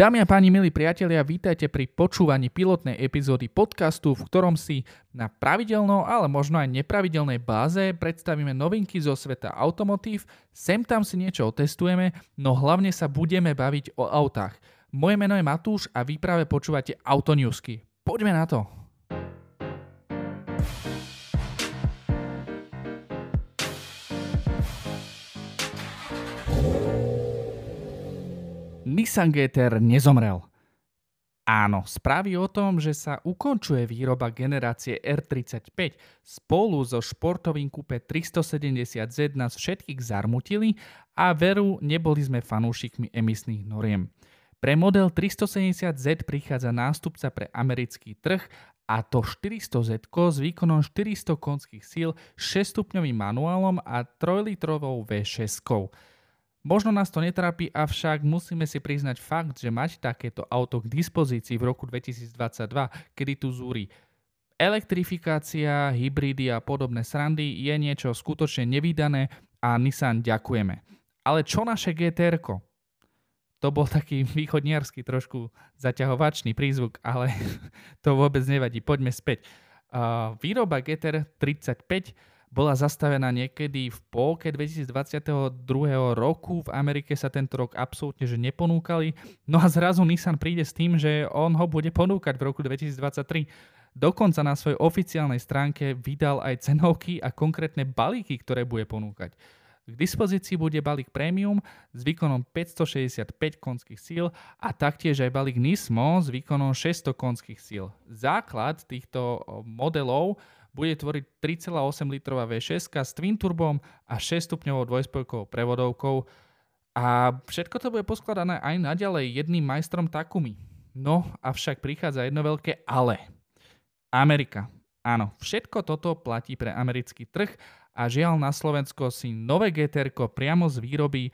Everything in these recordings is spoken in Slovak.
Dámy a páni, milí priatelia, vítajte pri počúvaní pilotnej epizódy podcastu, v ktorom si na pravidelnou, ale možno aj nepravidelnej báze predstavíme novinky zo sveta automotív, sem tam si niečo otestujeme, no hlavne sa budeme baviť o autách. Moje meno je Matúš a vy práve počúvate Autonewsky. Poďme na to! Nissan GTR nezomrel. Áno, správy o tom, že sa ukončuje výroba generácie R35 spolu so športovým kupe 370Z nás všetkých zarmutili a veru, neboli sme fanúšikmi emisných noriem. Pre model 370Z prichádza nástupca pre americký trh a to 400Z s výkonom 400 konských síl, 6-stupňovým manuálom a 3-litrovou V6. Možno nás to netrápi, avšak musíme si priznať fakt, že mať takéto auto k dispozícii v roku 2022, kedy tu zúri elektrifikácia, hybridy a podobné srandy je niečo skutočne nevydané a Nissan ďakujeme. Ale čo naše GTR? To bol taký východniarský trošku zaťahovačný prízvuk, ale to vôbec nevadí. Poďme späť. výroba GTR 35 bola zastavená niekedy v polke 2022 roku. V Amerike sa tento rok absolútne že neponúkali. No a zrazu Nissan príde s tým, že on ho bude ponúkať v roku 2023. Dokonca na svojej oficiálnej stránke vydal aj cenovky a konkrétne balíky, ktoré bude ponúkať. K dispozícii bude balík Premium s výkonom 565 konských síl a taktiež aj balík Nismo s výkonom 600 konských síl. Základ týchto modelov bude tvoriť 3,8 litrová V6 s twin turbom a 6 stupňovou dvojspojkovou prevodovkou a všetko to bude poskladané aj naďalej jedným majstrom Takumi. No, avšak prichádza jedno veľké ale. Amerika. Áno, všetko toto platí pre americký trh a žiaľ na Slovensko si nové GTR priamo z výroby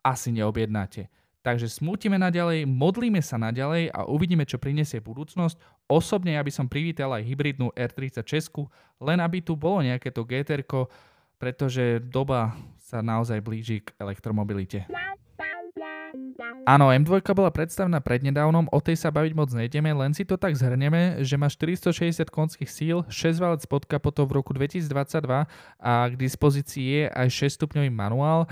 asi neobjednáte. Takže smútime naďalej, modlíme sa naďalej a uvidíme, čo prinesie budúcnosť. Osobne ja by som privítal aj hybridnú R30 Česku, len aby tu bolo nejaké to GTR, pretože doba sa naozaj blíži k elektromobilite. Áno, M2 bola predstavená prednedávnom, o tej sa baviť moc nejdeme, len si to tak zhrneme, že má 460 konských síl, 6 valec pod kapotou v roku 2022 a k dispozícii je aj 6-stupňový manuál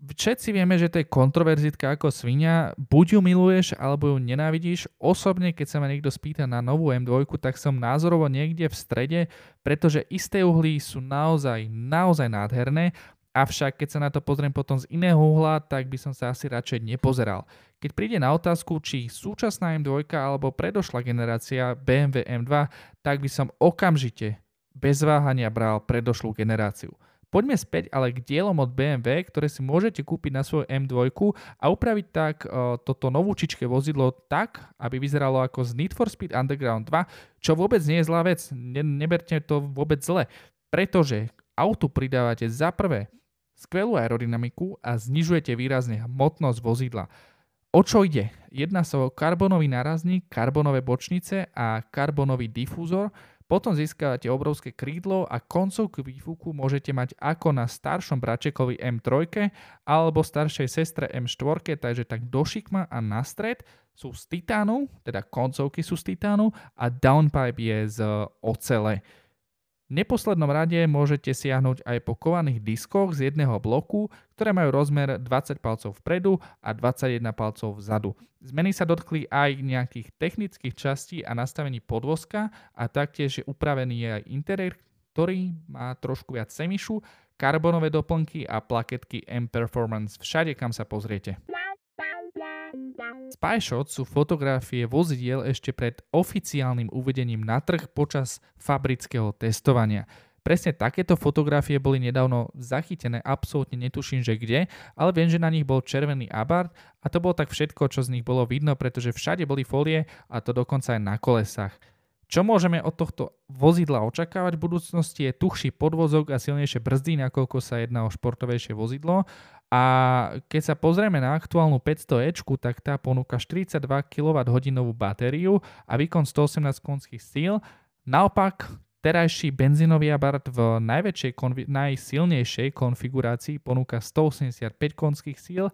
všetci vieme, že to je kontroverzitka ako svinia, buď ju miluješ, alebo ju nenávidíš. Osobne, keď sa ma niekto spýta na novú M2, tak som názorovo niekde v strede, pretože isté uhlí sú naozaj, naozaj nádherné, avšak keď sa na to pozriem potom z iného uhla, tak by som sa asi radšej nepozeral. Keď príde na otázku, či súčasná M2 alebo predošla generácia BMW M2, tak by som okamžite bez váhania bral predošlú generáciu. Poďme späť ale k dielom od BMW, ktoré si môžete kúpiť na svoju M2 a upraviť tak uh, toto novúčičké vozidlo tak, aby vyzeralo ako z Need for Speed Underground 2, čo vôbec nie je zlá vec. Ne, neberte to vôbec zle, pretože autu pridávate za prvé skvelú aerodynamiku a znižujete výrazne hmotnosť vozidla. O čo ide? Jedná sa o karbonový nárazník, karbonové bočnice a karbonový difúzor, potom získavate obrovské krídlo a koncovku výfuku môžete mať ako na staršom bračekovi M3 alebo staršej sestre M4, takže tak do šikma a na stred sú z titánu, teda koncovky sú z titánu a downpipe je z ocele. Neposlednom rade môžete siahnuť aj po kovaných diskoch z jedného bloku, ktoré majú rozmer 20 palcov vpredu a 21 palcov vzadu. Zmeny sa dotkli aj nejakých technických častí a nastavení podvozka a taktiež je upravený aj interiér, ktorý má trošku viac semišu, karbonové doplnky a plaketky M-Performance všade, kam sa pozriete. Spyshot sú fotografie vozidiel ešte pred oficiálnym uvedením na trh počas fabrického testovania. Presne takéto fotografie boli nedávno zachytené, absolútne netuším, že kde, ale viem, že na nich bol červený abart a to bolo tak všetko, čo z nich bolo vidno, pretože všade boli folie a to dokonca aj na kolesách. Čo môžeme od tohto vozidla očakávať v budúcnosti je tuchší podvozok a silnejšie brzdy, nakoľko sa jedná o športovejšie vozidlo. A keď sa pozrieme na aktuálnu 500 e tak tá ponúka 42 kWh batériu a výkon 118 konských síl. Naopak, terajší benzínový aparát v najväčšej, najsilnejšej konfigurácii ponúka 185 konských síl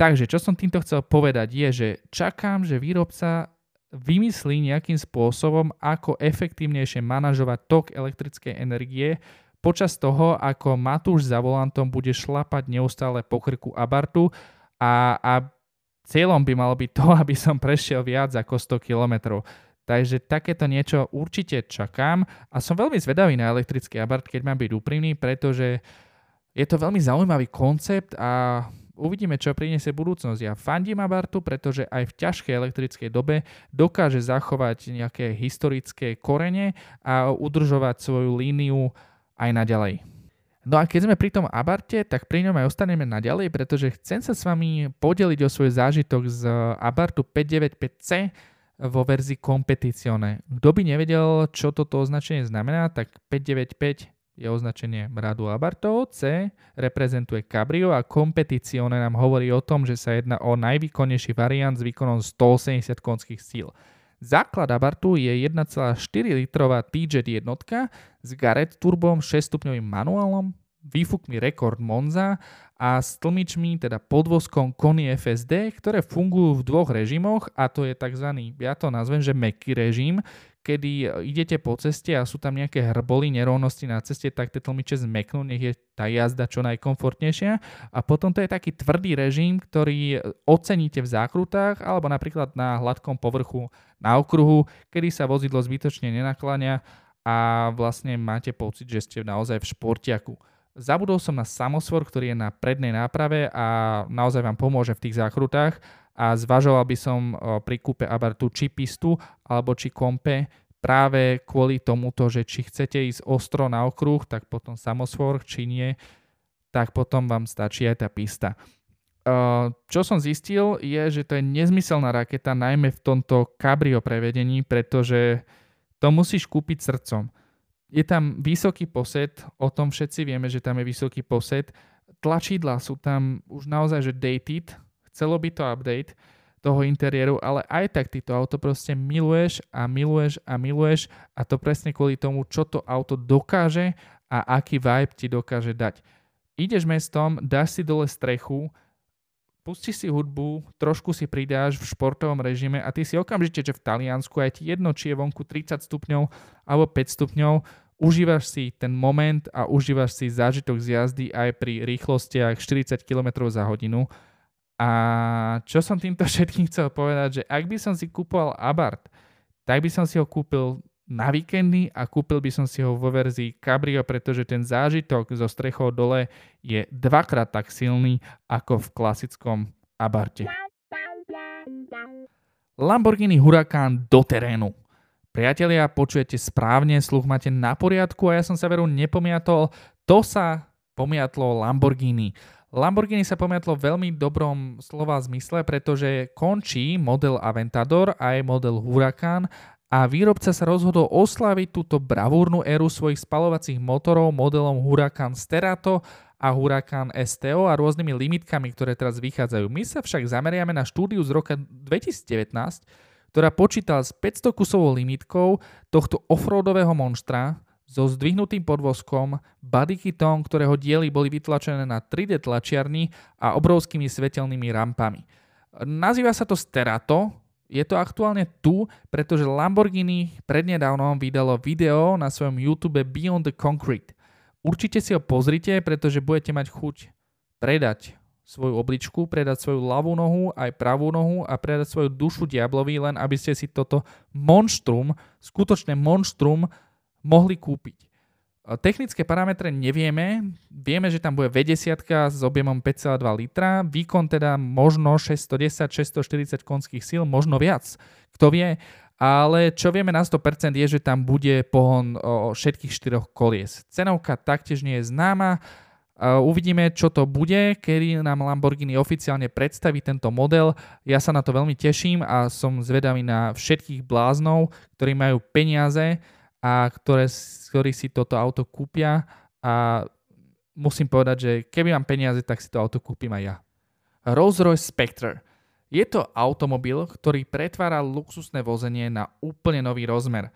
Takže, čo som týmto chcel povedať je, že čakám, že výrobca vymyslí nejakým spôsobom, ako efektívnejšie manažovať tok elektrickej energie počas toho, ako Matúš za volantom bude šlapať neustále po krku Abartu a, a cieľom by malo byť to, aby som prešiel viac ako 100 km. Takže takéto niečo určite čakám a som veľmi zvedavý na elektrický Abart, keď mám byť úprimný, pretože je to veľmi zaujímavý koncept a Uvidíme, čo priniesie budúcnosť. Ja fandím Abartu, pretože aj v ťažkej elektrickej dobe dokáže zachovať nejaké historické korene a udržovať svoju líniu aj naďalej. No a keď sme pri tom Abarte, tak pri ňom aj ostaneme naďalej, pretože chcem sa s vami podeliť o svoj zážitok z Abartu 595C vo verzii Competizione. Kto by nevedel, čo toto označenie znamená, tak 595 je označenie Radu Abarto, C reprezentuje Cabrio a Competizione nám hovorí o tom, že sa jedná o najvýkonnejší variant s výkonom 180 konských síl. Základ Abartu je 1,4 litrová TJet jednotka s Garrett turbom 6 stupňovým manuálom, výfukmi Rekord Monza a s tlmičmi, teda podvozkom Kony FSD, ktoré fungujú v dvoch režimoch a to je tzv. ja to nazvem, že meký režim, kedy idete po ceste a sú tam nejaké hrboly, nerovnosti na ceste, tak tie tlmiče zmeknú, nech je tá jazda čo najkomfortnejšia. A potom to je taký tvrdý režim, ktorý oceníte v zákrutách alebo napríklad na hladkom povrchu na okruhu, kedy sa vozidlo zbytočne nenakláňa a vlastne máte pocit, že ste naozaj v športiaku. Zabudol som na samosvor, ktorý je na prednej náprave a naozaj vám pomôže v tých zákrutách a zvažoval by som pri kúpe Abartu či pistu alebo či kompe práve kvôli tomuto, že či chcete ísť ostro na okruh, tak potom samosvor, či nie, tak potom vám stačí aj tá pista. Čo som zistil je, že to je nezmyselná raketa, najmä v tomto cabrio prevedení, pretože to musíš kúpiť srdcom je tam vysoký posed, o tom všetci vieme, že tam je vysoký posed. Tlačidla sú tam už naozaj že dated, chcelo by to update toho interiéru, ale aj tak ty to auto proste miluješ a miluješ a miluješ a to presne kvôli tomu, čo to auto dokáže a aký vibe ti dokáže dať. Ideš mestom, dáš si dole strechu, pustíš si hudbu, trošku si pridáš v športovom režime a ty si okamžite, že v Taliansku aj ti jedno, či je vonku 30 stupňov alebo 5 stupňov, užívaš si ten moment a užívaš si zážitok z jazdy aj pri rýchlostiach 40 km za hodinu. A čo som týmto všetkým chcel povedať, že ak by som si kúpoval Abarth, tak by som si ho kúpil na víkendy a kúpil by som si ho vo verzii Cabrio, pretože ten zážitok zo strechou dole je dvakrát tak silný ako v klasickom Abarte. Lamborghini Huracán do terénu. Priatelia, počujete správne, sluch máte na poriadku a ja som sa veru nepomiatol. To sa pomiatlo Lamborghini. Lamborghini sa pomiatlo veľmi dobrom slova zmysle, pretože končí model Aventador aj model Huracan a výrobca sa rozhodol oslaviť túto bravúrnu éru svojich spalovacích motorov modelom Huracan Sterato a Huracan STO a rôznymi limitkami, ktoré teraz vychádzajú. My sa však zameriame na štúdiu z roka 2019, ktorá počítala s 500 kusovou limitkou tohto offroadového monštra so zdvihnutým podvozkom, bodykitom, ktorého diely boli vytlačené na 3D tlačiarni a obrovskými svetelnými rampami. Nazýva sa to Sterato, je to aktuálne tu, pretože Lamborghini prednedávnom vydalo video na svojom YouTube Beyond the Concrete. Určite si ho pozrite, pretože budete mať chuť predať svoju obličku, predať svoju ľavú nohu, aj pravú nohu a predať svoju dušu diablovi, len aby ste si toto monštrum, skutočné monštrum, mohli kúpiť. Technické parametre nevieme, vieme, že tam bude V10 s objemom 5,2 litra, výkon teda možno 610-640 konských síl, možno viac, kto vie, ale čo vieme na 100% je, že tam bude pohon všetkých štyroch kolies. Cenovka taktiež nie je známa, Uvidíme, čo to bude, kedy nám Lamborghini oficiálne predstaví tento model. Ja sa na to veľmi teším a som zvedavý na všetkých bláznov, ktorí majú peniaze a ktoré, ktorí si toto auto kúpia a musím povedať, že keby mám peniaze, tak si to auto kúpim aj ja. Rolls-Royce Spectre. Je to automobil, ktorý pretvára luxusné vozenie na úplne nový rozmer.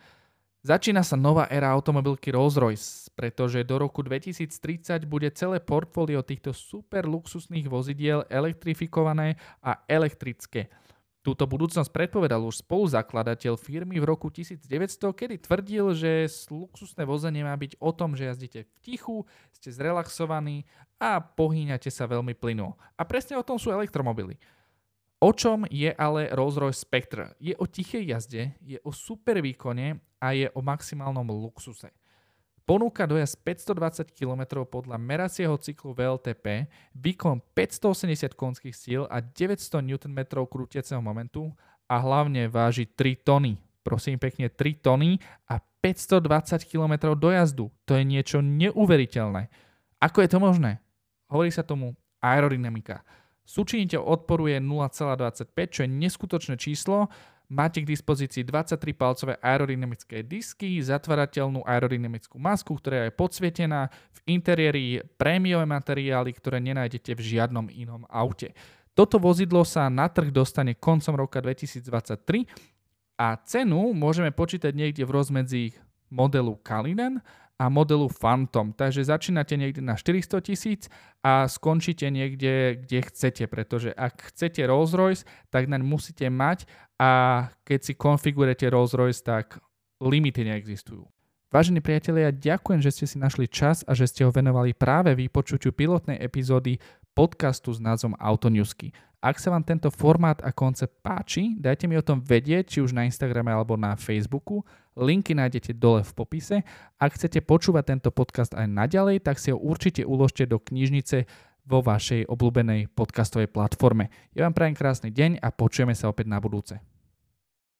Začína sa nová éra automobilky Rolls-Royce, pretože do roku 2030 bude celé portfólio týchto super luxusných vozidiel elektrifikované a elektrické. Túto budúcnosť predpovedal už spoluzakladateľ firmy v roku 1900, kedy tvrdil, že luxusné vozenie má byť o tom, že jazdíte v tichu, ste zrelaxovaní a pohýňate sa veľmi plynulo. A presne o tom sú elektromobily. O čom je ale Rolls-Royce Spectre? Je o tichej jazde, je o super výkone a je o maximálnom luxuse. Ponúka dojazd 520 km podľa meracieho cyklu VLTP, výkon 580 konských síl a 900 Nm krútiaceho momentu a hlavne váži 3 tony. Prosím pekne 3 tony a 520 km dojazdu. To je niečo neuveriteľné. Ako je to možné? Hovorí sa tomu aerodynamika. Súčiniteľ odporu je 0,25, čo je neskutočné číslo. Máte k dispozícii 23-palcové aerodynamické disky, zatvárateľnú aerodynamickú masku, ktorá je podsvietená, v interiéri prémiové materiály, ktoré nenájdete v žiadnom inom aute. Toto vozidlo sa na trh dostane koncom roka 2023 a cenu môžeme počítať niekde v rozmedzi modelu Kalinen a modelu Phantom. Takže začínate niekde na 400 tisíc a skončíte niekde, kde chcete, pretože ak chcete Rolls-Royce, tak naň musíte mať a keď si konfigurujete Rolls-Royce, tak limity neexistujú. Vážení priatelia, ďakujem, že ste si našli čas a že ste ho venovali práve vypočuťu pilotnej epizódy podcastu s názvom Autonewsky. Ak sa vám tento formát a koncept páči, dajte mi o tom vedieť, či už na Instagrame alebo na Facebooku. Linky nájdete dole v popise. Ak chcete počúvať tento podcast aj naďalej, tak si ho určite uložte do knižnice vo vašej obľúbenej podcastovej platforme. Ja vám prajem krásny deň a počujeme sa opäť na budúce.